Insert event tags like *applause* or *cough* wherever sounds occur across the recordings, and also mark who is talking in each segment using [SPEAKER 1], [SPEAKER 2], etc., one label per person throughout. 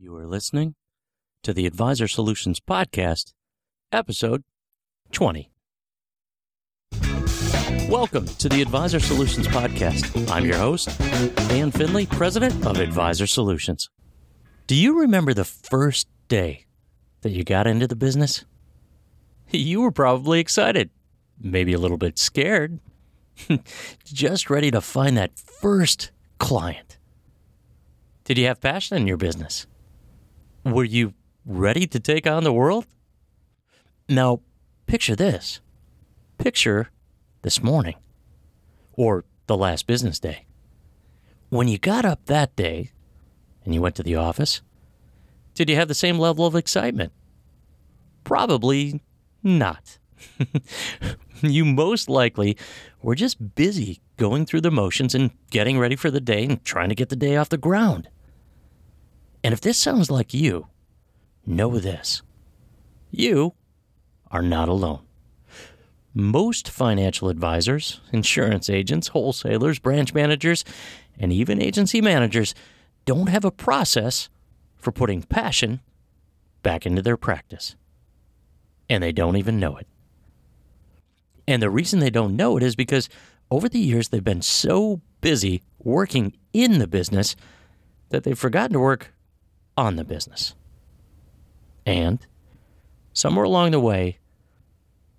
[SPEAKER 1] You are listening to the Advisor Solutions Podcast, episode 20. Welcome to the Advisor Solutions Podcast. I'm your host, Dan Finley, president of Advisor Solutions. Do you remember the first day that you got into the business? You were probably excited, maybe a little bit scared, *laughs* just ready to find that first client. Did you have passion in your business? Were you ready to take on the world? Now, picture this. Picture this morning or the last business day. When you got up that day and you went to the office, did you have the same level of excitement? Probably not. *laughs* you most likely were just busy going through the motions and getting ready for the day and trying to get the day off the ground. And if this sounds like you, know this you are not alone. Most financial advisors, insurance agents, wholesalers, branch managers, and even agency managers don't have a process for putting passion back into their practice. And they don't even know it. And the reason they don't know it is because over the years they've been so busy working in the business that they've forgotten to work on the business. And somewhere along the way,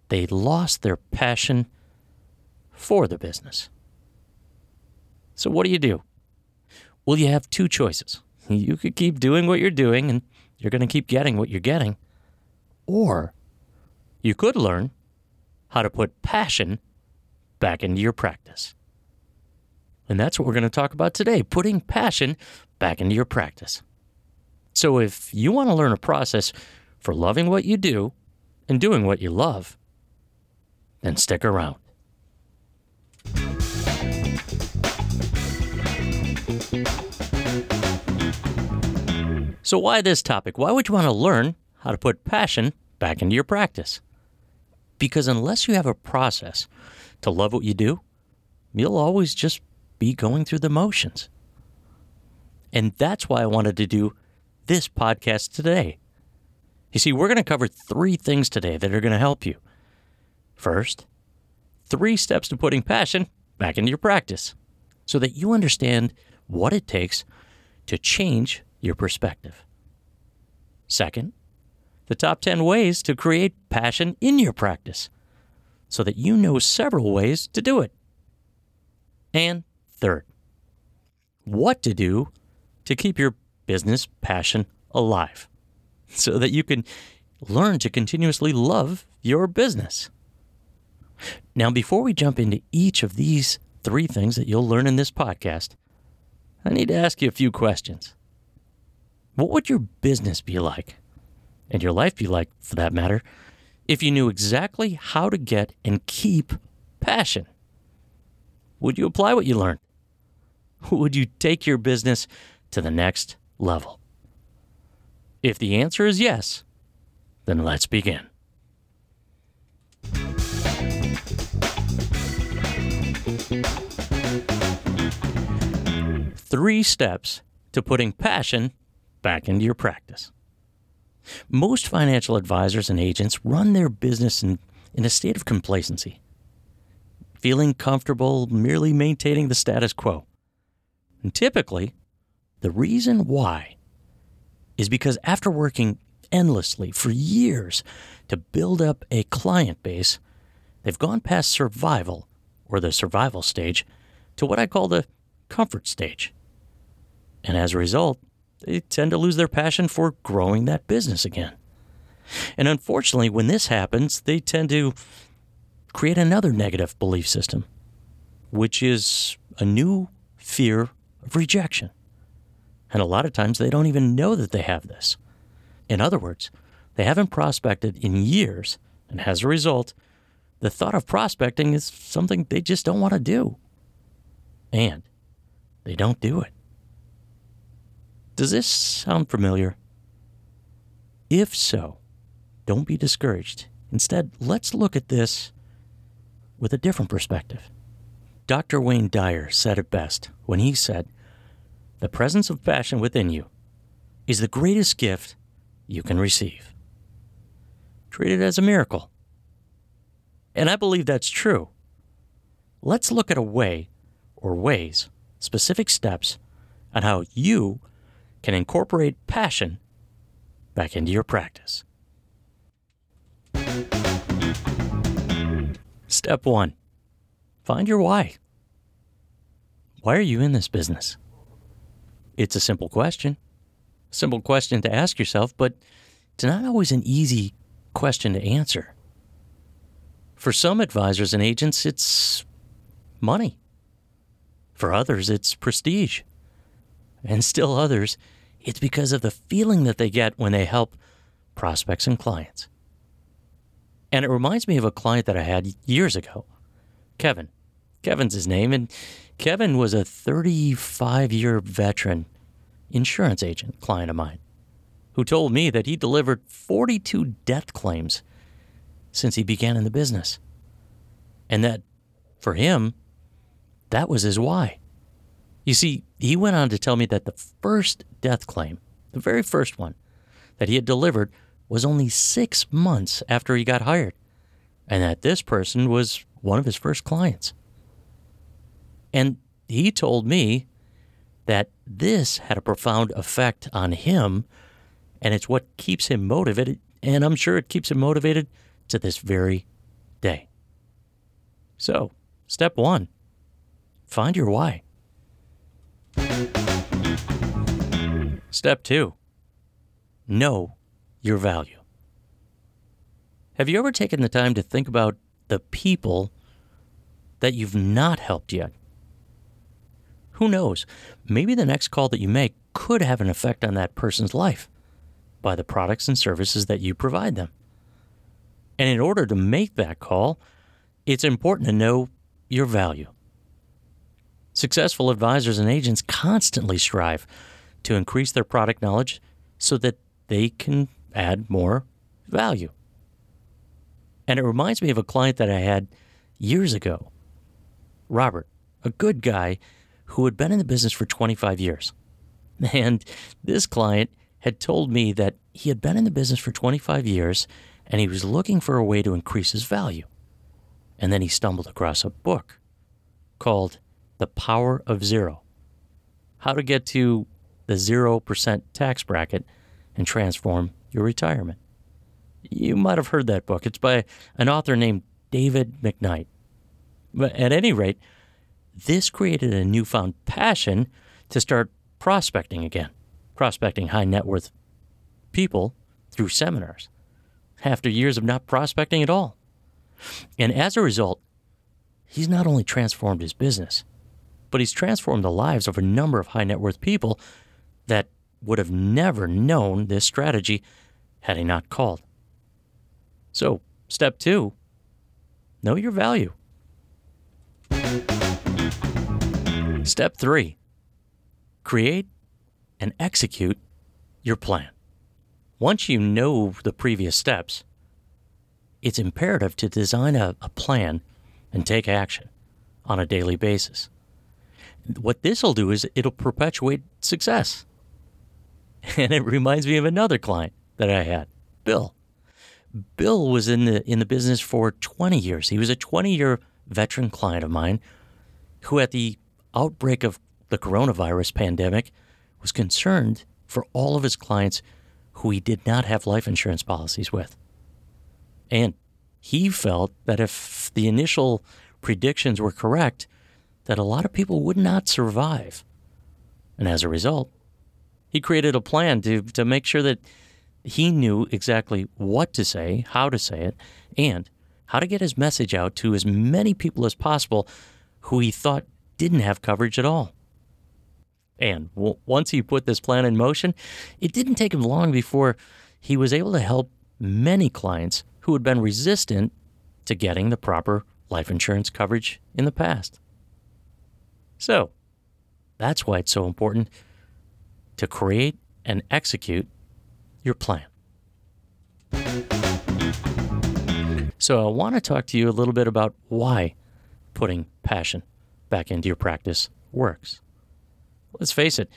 [SPEAKER 1] they lost their passion for the business. So, what do you do? Well, you have two choices. You could keep doing what you're doing and you're going to keep getting what you're getting. Or you could learn how to put passion back into your practice. And that's what we're going to talk about today putting passion back into your practice. So, if you want to learn a process for loving what you do and doing what you love, then stick around. So, why this topic? Why would you want to learn how to put passion back into your practice? Because unless you have a process to love what you do, you'll always just be going through the motions. And that's why I wanted to do this podcast today. You see, we're going to cover three things today that are going to help you. First, three steps to putting passion back into your practice so that you understand what it takes to change your perspective. Second, the top 10 ways to create passion in your practice so that you know several ways to do it. And third, what to do to keep your business passion alive *laughs* so that you can learn to continuously love your business. Now, before we jump into each of these three things that you'll learn in this podcast, I need to ask you a few questions. What would your business be like, and your life be like for that matter, if you knew exactly how to get and keep passion? Would you apply what you learned? Would you take your business to the next level? If the answer is yes, then let's begin. Three steps to putting passion back into your practice. Most financial advisors and agents run their business in, in a state of complacency, feeling comfortable merely maintaining the status quo. And typically, the reason why is because after working endlessly for years to build up a client base, they've gone past survival or the survival stage to what I call the comfort stage. And as a result, they tend to lose their passion for growing that business again. And unfortunately, when this happens, they tend to create another negative belief system, which is a new fear of rejection. And a lot of times they don't even know that they have this. In other words, they haven't prospected in years, and as a result, the thought of prospecting is something they just don't want to do. And they don't do it. Does this sound familiar? If so, don't be discouraged. Instead, let's look at this with a different perspective. Dr. Wayne Dyer said it best when he said, The presence of passion within you is the greatest gift you can receive. Treat it as a miracle. And I believe that's true. Let's look at a way or ways, specific steps on how you can incorporate passion back into your practice. Step one find your why. Why are you in this business? It's a simple question. Simple question to ask yourself, but it's not always an easy question to answer. For some advisors and agents, it's money. For others, it's prestige. And still others, it's because of the feeling that they get when they help prospects and clients. And it reminds me of a client that I had years ago, Kevin. Kevin's his name, and Kevin was a 35 year veteran insurance agent client of mine who told me that he delivered 42 death claims since he began in the business. And that for him, that was his why. You see, he went on to tell me that the first death claim, the very first one that he had delivered, was only six months after he got hired, and that this person was one of his first clients. And he told me that this had a profound effect on him, and it's what keeps him motivated, and I'm sure it keeps him motivated to this very day. So, step one find your why. Step two know your value. Have you ever taken the time to think about the people that you've not helped yet? Who knows? Maybe the next call that you make could have an effect on that person's life by the products and services that you provide them. And in order to make that call, it's important to know your value. Successful advisors and agents constantly strive to increase their product knowledge so that they can add more value. And it reminds me of a client that I had years ago. Robert, a good guy who had been in the business for 25 years. *laughs* And this client had told me that he had been in the business for 25 years and he was looking for a way to increase his value. And then he stumbled across a book called The Power of Zero How to Get to the 0% Tax Bracket and Transform Your Retirement. You might have heard that book. It's by an author named David McKnight. But at any rate, this created a newfound passion to start prospecting again, prospecting high net worth people through seminars after years of not prospecting at all. And as a result, he's not only transformed his business, but he's transformed the lives of a number of high net worth people that would have never known this strategy had he not called. So, step two know your value. Step three create and execute your plan. Once you know the previous steps, it's imperative to design a, a plan and take action on a daily basis. What this will do is it'll perpetuate success. *laughs* And it reminds me of another client that I had, Bill. Bill was in the in the business for 20 years. He was a 20-year veteran client of mine who at the outbreak of the coronavirus pandemic was concerned for all of his clients who he did not have life insurance policies with. And he felt that if the initial predictions were correct, that a lot of people would not survive. And as a result, he created a plan to, to make sure that he knew exactly what to say, how to say it, and how to get his message out to as many people as possible who he thought didn't have coverage at all. And w- once he put this plan in motion, it didn't take him long before he was able to help many clients who had been resistant to getting the proper life insurance coverage in the past. So, that's why it's so important to create and execute your plan. So, I want to talk to you a little bit about why putting passion back into your practice works. Let's face it,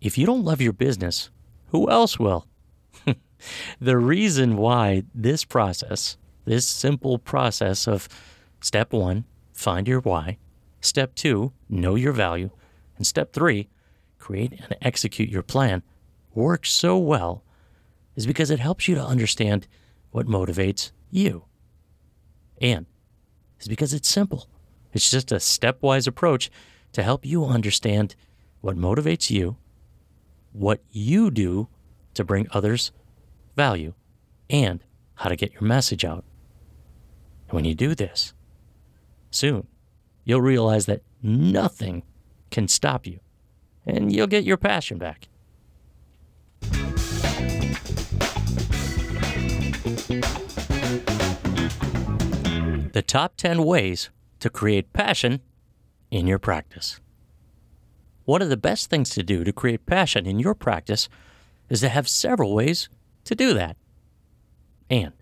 [SPEAKER 1] if you don't love your business, Who else will? *laughs* the reason why this process, this simple process of step one, find your why, step two, know your value, and step three, create and execute your plan, works so well is because it helps you to understand what motivates you. And is because it's simple. It's just a stepwise approach to help you understand what motivates you, what you do to bring others value, and how to get your message out. And when you do this, soon you'll realize that nothing can stop you, and you'll get your passion back. The top 10 ways to create passion in your practice. One of the best things to do to create passion in your practice is to have several ways to do that. And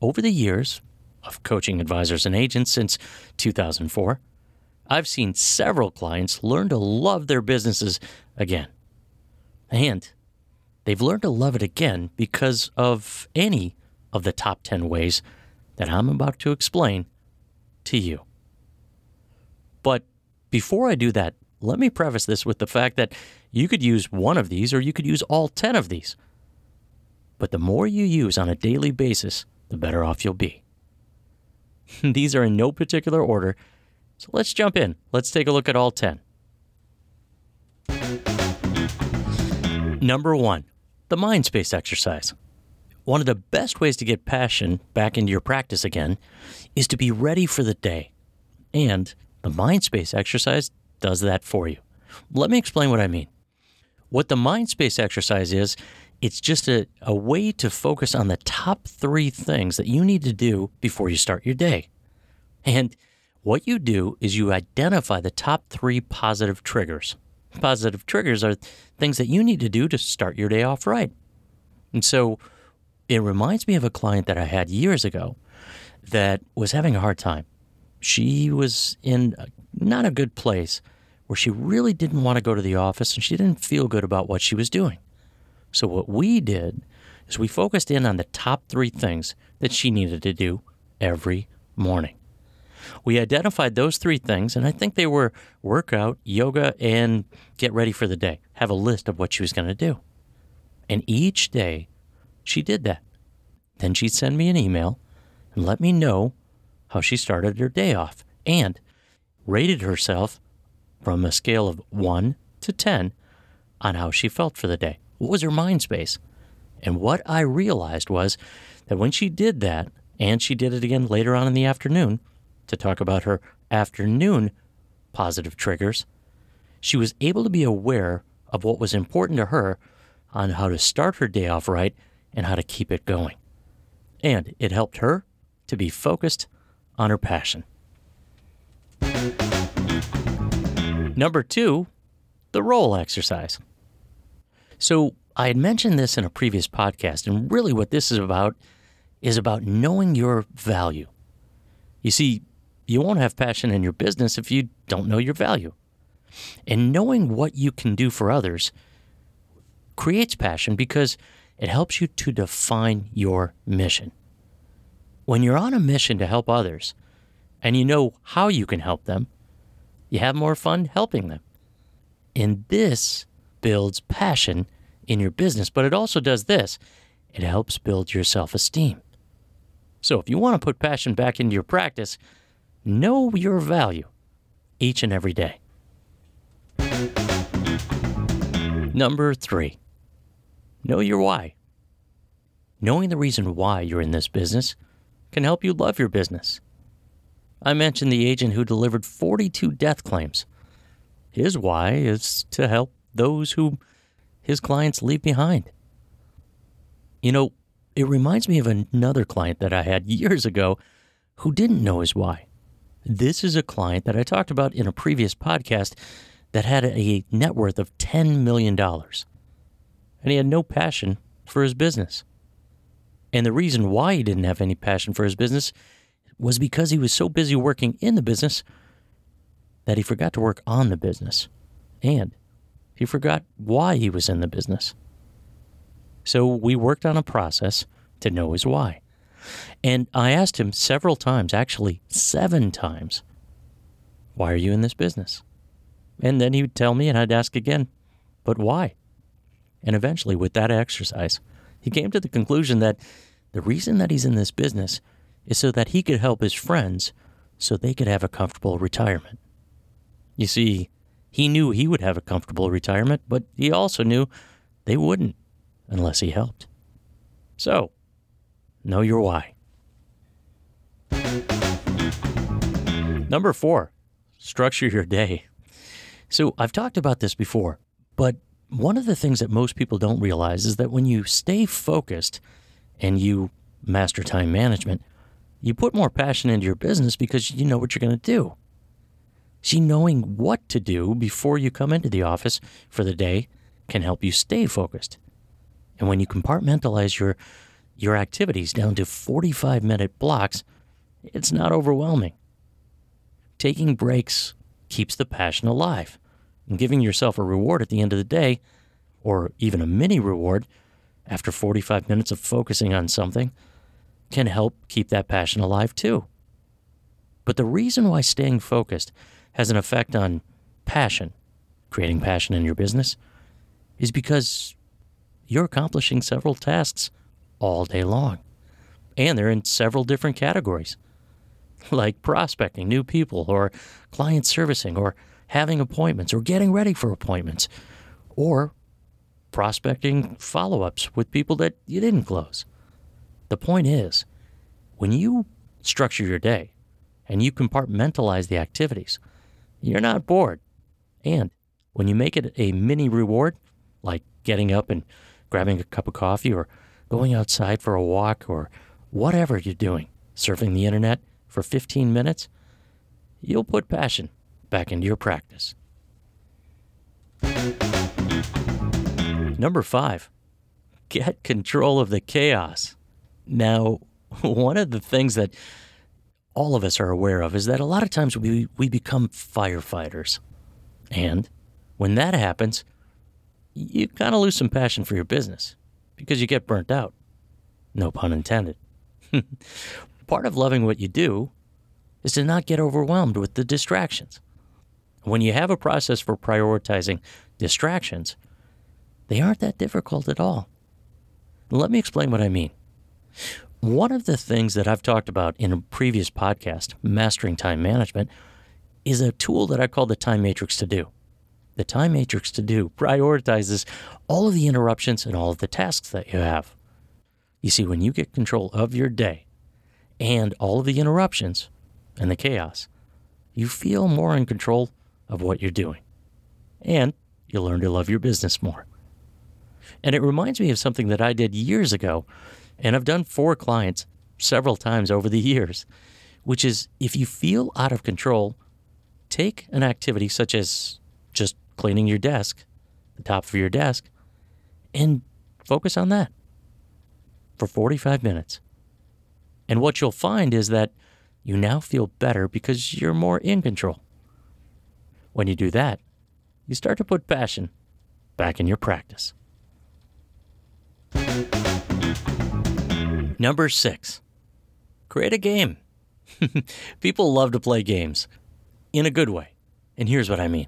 [SPEAKER 1] over the years of coaching advisors and agents since 2004, I've seen several clients learn to love their businesses again. And they've learned to love it again because of any of the top 10 ways that I'm about to explain to you. But before I do that, let me preface this with the fact that you could use one of these or you could use all 10 of these. But the more you use on a daily basis, the better off you'll be. *laughs* these are in no particular order, so let's jump in. Let's take a look at all 10. Number one, the mind space exercise. One of the best ways to get passion back into your practice again is to be ready for the day. And the mind space exercise does that for you. Let me explain what I mean. What the mind space exercise is, it's just a, a way to focus on the top three things that you need to do before you start your day. And what you do is you identify the top three positive triggers. Positive triggers are things that you need to do to start your day off right. And so, it reminds me of a client that I had years ago that was having a hard time. She was in a, not a good place where she really didn't want to go to the office and she didn't feel good about what she was doing. So, what we did is we focused in on the top three things that she needed to do every morning. We identified those three things, and I think they were workout, yoga, and get ready for the day. Have a list of what she was going to do. And each day, she did that. Then she'd send me an email and let me know how she started her day off and rated herself from a scale of 1 to 10 on how she felt for the day. What was her mind space? And what I realized was that when she did that, and she did it again later on in the afternoon to talk about her afternoon positive triggers, she was able to be aware of what was important to her on how to start her day off right and how to keep it going. And it helped her to be focused on her passion. Number two, the role exercise. So I had mentioned this in a previous podcast, and really what this is about is about knowing your value. You see, you won't have passion in your business if you don't know your value. And knowing what you can do for others creates passion because it helps you to define your mission. When you're on a mission to help others and you know how you can help them, you have more fun helping them. And this builds passion in your business, but it also does this it helps build your self esteem. So if you want to put passion back into your practice, know your value each and every day. Number three, know your why. Knowing the reason why you're in this business can help you love your business. I mentioned the agent who delivered 42 death claims. His why is to help those who his clients leave behind. You know, it reminds me of another client that I had years ago who didn't know his why. This is a client that I talked about in a previous podcast that had a net worth of $10 million. And he had no passion for his business. And the reason why he didn't have any passion for his business was because he was so busy working in the business that he forgot to work on the business. And he forgot why he was in the business. So we worked on a process to know his why. And I asked him several times, actually seven times, why are you in this business? And then he would tell me, and I'd ask again, but why? And eventually, with that exercise, he came to the conclusion that the reason that he's in this business is so that he could help his friends so they could have a comfortable retirement. You see, he knew he would have a comfortable retirement, but he also knew they wouldn't unless he helped. So, know your why. Number four, structure your day. So, I've talked about this before, but one of the things that most people don't realize is that when you stay focused and you master time management, you put more passion into your business because you know what you're going to do. See, knowing what to do before you come into the office for the day can help you stay focused. And when you compartmentalize your your activities down to 45 minute blocks, it's not overwhelming. Taking breaks keeps the passion alive, and giving yourself a reward at the end of the day, or even a mini reward after 45 minutes of focusing on something, can help keep that passion alive too. But the reason why staying focused has an effect on passion, creating passion in your business, is because you're accomplishing several tasks all day long. And they're in several different categories, like prospecting new people, or client servicing, or having appointments, or getting ready for appointments, or prospecting follow ups with people that you didn't close. The point is, when you structure your day and you compartmentalize the activities, you're not bored. And when you make it a mini reward, like getting up and grabbing a cup of coffee or going outside for a walk or whatever you're doing, surfing the internet for 15 minutes, you'll put passion back into your practice. Number five, get control of the chaos. Now, *laughs* one of the things that all of us are aware of is that a lot of times we, we become firefighters. And when that happens, you kind of lose some passion for your business because you get burnt out. No pun intended. *laughs* Part of loving what you do is to not get overwhelmed with the distractions. When you have a process for prioritizing distractions, they aren't that difficult at all. Let me explain what I mean. One of the things that I've talked about in a previous podcast, Mastering Time Management, is a tool that I call the Time Matrix to Do. The Time Matrix to Do prioritizes all of the interruptions and all of the tasks that you have. You see, when you get control of your day and all of the interruptions and the chaos, you feel more in control of what you're doing. And you'll learn to love your business more. And it reminds me of something that I did years ago, and I've done for clients several times over the years, which is if you feel out of control, take an activity such as just cleaning your desk, the top of your desk, and focus on that for 45 minutes. And what you'll find is that you now feel better because you're more in control. When you do that, you start to put passion back in your practice. Number six, create a game. *laughs* People love to play games in a good way. And here's what I mean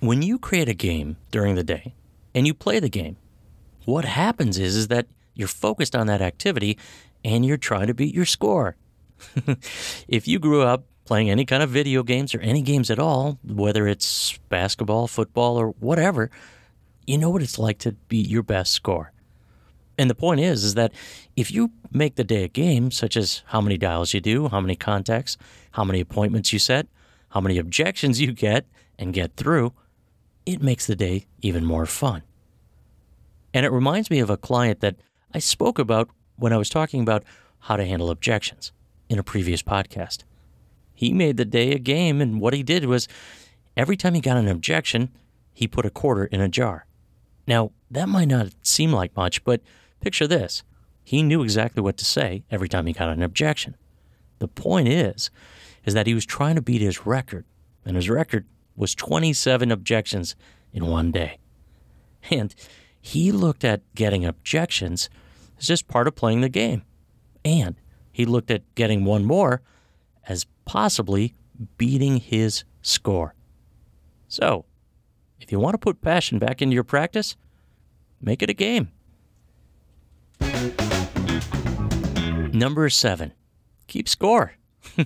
[SPEAKER 1] when you create a game during the day and you play the game, what happens is, is that you're focused on that activity and you're trying to beat your score. *laughs* if you grew up playing any kind of video games or any games at all, whether it's basketball, football, or whatever, you know what it's like to beat your best score. And the point is, is that if you make the day a game, such as how many dials you do, how many contacts, how many appointments you set, how many objections you get and get through, it makes the day even more fun. And it reminds me of a client that I spoke about when I was talking about how to handle objections in a previous podcast. He made the day a game, and what he did was every time he got an objection, he put a quarter in a jar. Now, that might not seem like much, but picture this he knew exactly what to say every time he got an objection. The point is, is that he was trying to beat his record, and his record was 27 objections in one day. And he looked at getting objections as just part of playing the game. And he looked at getting one more possibly beating his score. So, if you want to put passion back into your practice, make it a game. Number seven, keep score.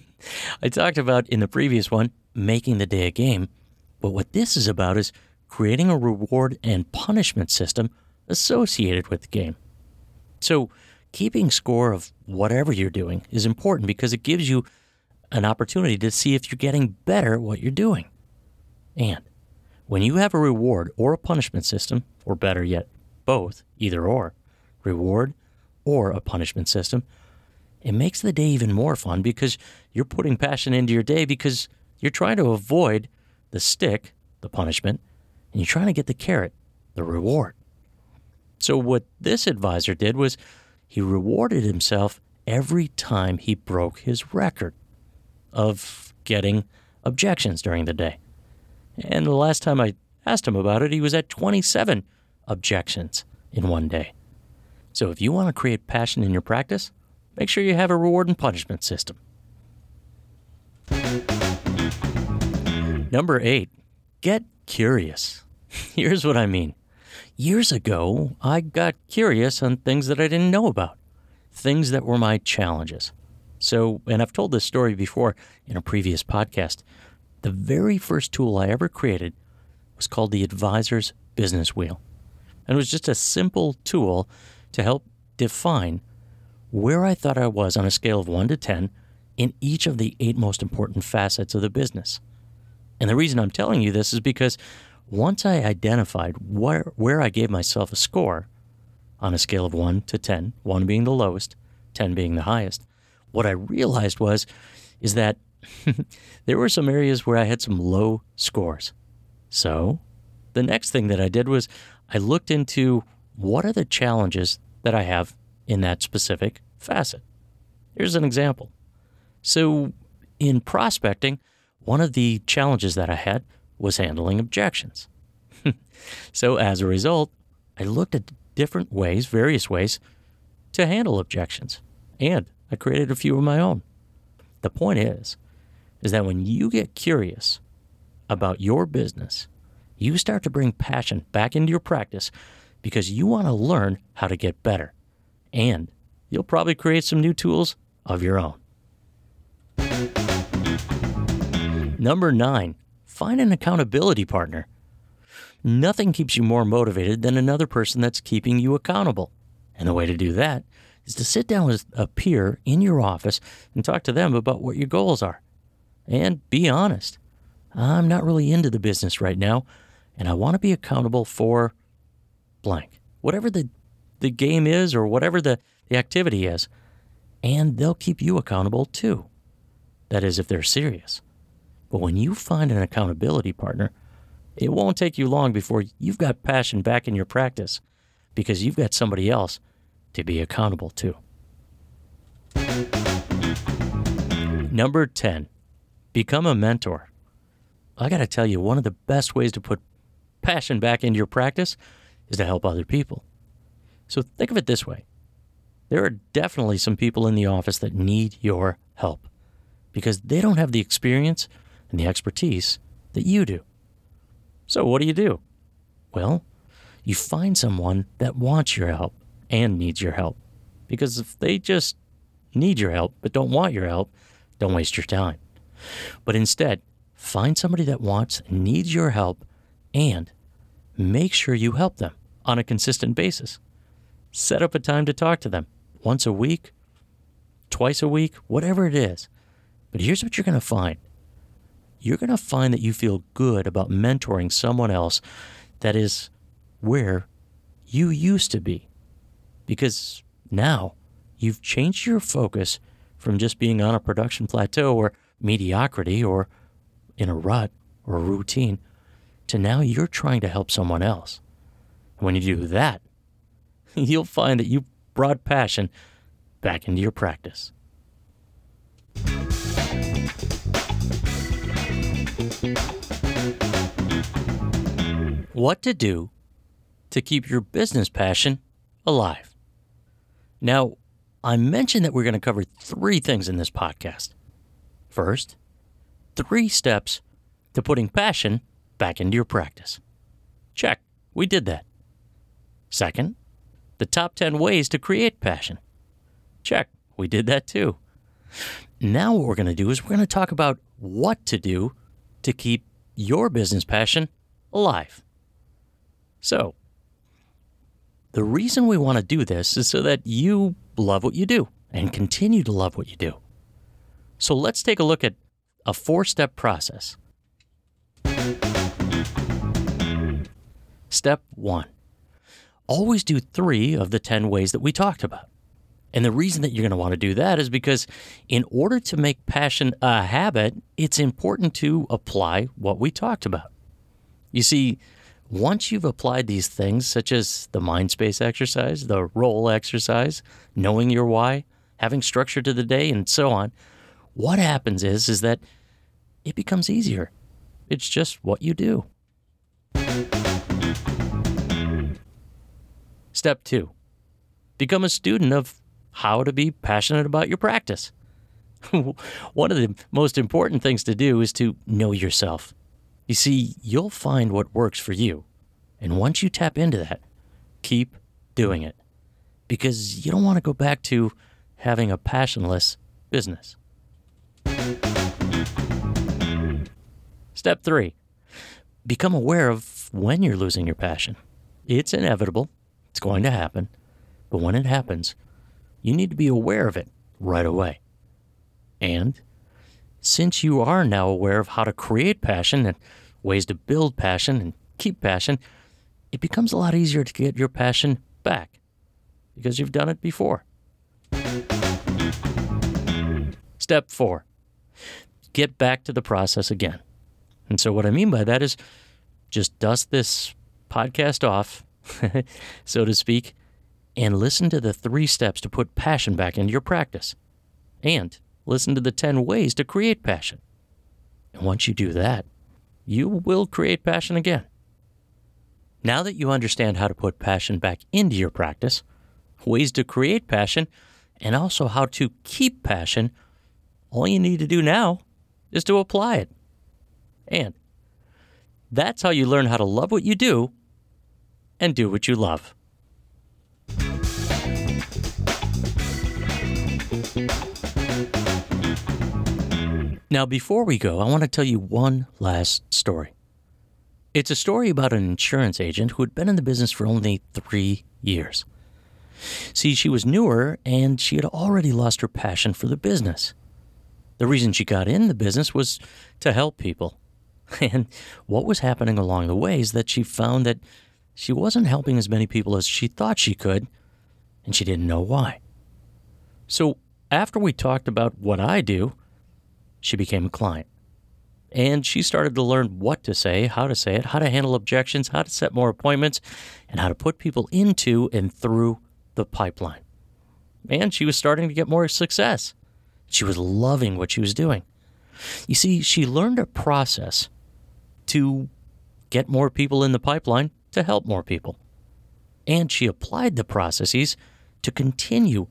[SPEAKER 1] *laughs* I talked about in the previous one making the day a game, but what this is about is creating a reward and punishment system associated with the game. So, keeping score of whatever you're doing is important because it gives you an opportunity to see if you're getting better at what you're doing. And when you have a reward or a punishment system, or better yet, both, either or, reward or a punishment system, it makes the day even more fun because you're putting passion into your day because you're trying to avoid the stick, the punishment, and you're trying to get the carrot, the reward. So, what this advisor did was he rewarded himself every time he broke his record of getting objections during the day. And the last time I asked him about it, he was at 27 objections in one day. So, if you want to create passion in your practice, make sure you have a reward and punishment system. Number eight, get curious. *laughs* Here's what I mean. Years ago, I got curious on things that I didn't know about, things that were my challenges. So, and I've told this story before in a previous podcast. The very first tool I ever created was called the Advisor's Business Wheel. And it was just a simple tool to help define where I thought I was on a scale of 1 to 10 in each of the eight most important facets of the business. And the reason I'm telling you this is because once I identified where, where I gave myself a score on a scale of 1 to 10, 1 being the lowest, 10 being the highest, what I realized was is that *laughs* there were some areas where I had some low scores. So, the next thing that I did was I looked into what are the challenges that I have in that specific facet. Here's an example. So, in prospecting, one of the challenges that I had was handling objections. *laughs* so, as a result, I looked at different ways, various ways, to handle objections, and I created a few of my own. The point is, is that when you get curious about your business, you start to bring passion back into your practice because you want to learn how to get better. And you'll probably create some new tools of your own. Number nine, find an accountability partner. Nothing keeps you more motivated than another person that's keeping you accountable. And the way to do that is to sit down with a peer in your office and talk to them about what your goals are. And be honest. I'm not really into the business right now, and I want to be accountable for blank. Whatever the, the game is or whatever the, the activity is. And they'll keep you accountable too. That is, if they're serious. But when you find an accountability partner, it won't take you long before you've got passion back in your practice because you've got somebody else to be accountable to. Number 10, become a mentor. I got to tell you, one of the best ways to put passion back into your practice is to help other people. So think of it this way there are definitely some people in the office that need your help because they don't have the experience and the expertise that you do. So, what do you do? Well, you find someone that wants your help and needs your help. Because if they just need your help but don't want your help, don't waste your time. But instead, find somebody that wants and needs your help and make sure you help them on a consistent basis. Set up a time to talk to them once a week, twice a week, whatever it is. But here's what you're going to find you're going to find that you feel good about mentoring someone else that is where you used to be because now you've changed your focus from just being on a production plateau or mediocrity or in a rut or a routine to now you're trying to help someone else. When you do that, *laughs* you'll find that you brought passion back into your practice. What to do to keep your business passion alive. Now, I mentioned that we're going to cover three things in this podcast. First, three steps to putting passion back into your practice. Check, we did that. Second, the top 10 ways to create passion. Check, we did that too. Now, what we're going to do is we're going to talk about what to do to keep your business passion alive. So, the reason we want to do this is so that you love what you do and continue to love what you do. So, let's take a look at a four step process. Step one always do three of the 10 ways that we talked about. And the reason that you're going to want to do that is because in order to make passion a habit, it's important to apply what we talked about. You see, once you've applied these things, such as the mind space exercise, the role exercise, knowing your why, having structure to the day, and so on, what happens is, is that it becomes easier. It's just what you do. Step two become a student of how to be passionate about your practice. *laughs* One of the most important things to do is to know yourself. You see, you'll find what works for you. And once you tap into that, keep doing it because you don't want to go back to having a passionless business. Step three become aware of when you're losing your passion. It's inevitable, it's going to happen. But when it happens, you need to be aware of it right away. And since you are now aware of how to create passion and ways to build passion and keep passion, it becomes a lot easier to get your passion back because you've done it before. Step four get back to the process again. And so, what I mean by that is just dust this podcast off, *laughs* so to speak, and listen to the three steps to put passion back into your practice. And listen to the 10 ways to create passion. And once you do that, you will create passion again. Now that you understand how to put passion back into your practice, ways to create passion, and also how to keep passion, all you need to do now is to apply it. And that's how you learn how to love what you do and do what you love. Now, before we go, I want to tell you one last story. It's a story about an insurance agent who had been in the business for only three years. See, she was newer and she had already lost her passion for the business. The reason she got in the business was to help people. *laughs* And what was happening along the way is that she found that she wasn't helping as many people as she thought she could, and she didn't know why. So, after we talked about what I do, she became a client. And she started to learn what to say, how to say it, how to handle objections, how to set more appointments, and how to put people into and through the pipeline. And she was starting to get more success. She was loving what she was doing. You see, she learned a process to get more people in the pipeline to help more people. And she applied the processes to continue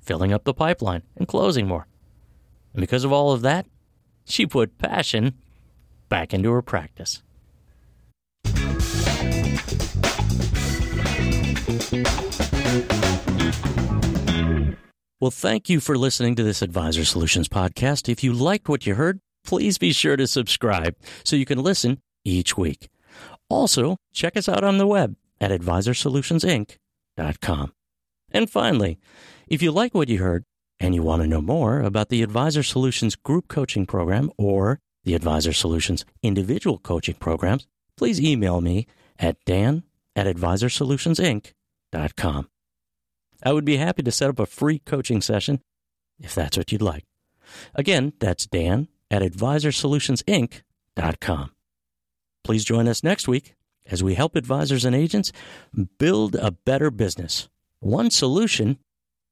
[SPEAKER 1] filling up the pipeline and closing more. And because of all of that, she put passion back into her practice. Well, thank you for listening to this Advisor Solutions podcast. If you liked what you heard, please be sure to subscribe so you can listen each week. Also, check us out on the web at advisorsolutionsinc.com. And finally, if you like what you heard, and you want to know more about the Advisor Solutions Group Coaching Program or the Advisor Solutions Individual Coaching Programs, please email me at dan at advisorsolutionsinc.com. I would be happy to set up a free coaching session if that's what you'd like. Again, that's dan at advisorsolutionsinc.com. Please join us next week as we help advisors and agents build a better business, one solution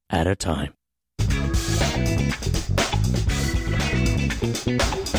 [SPEAKER 1] at a time. Thank you.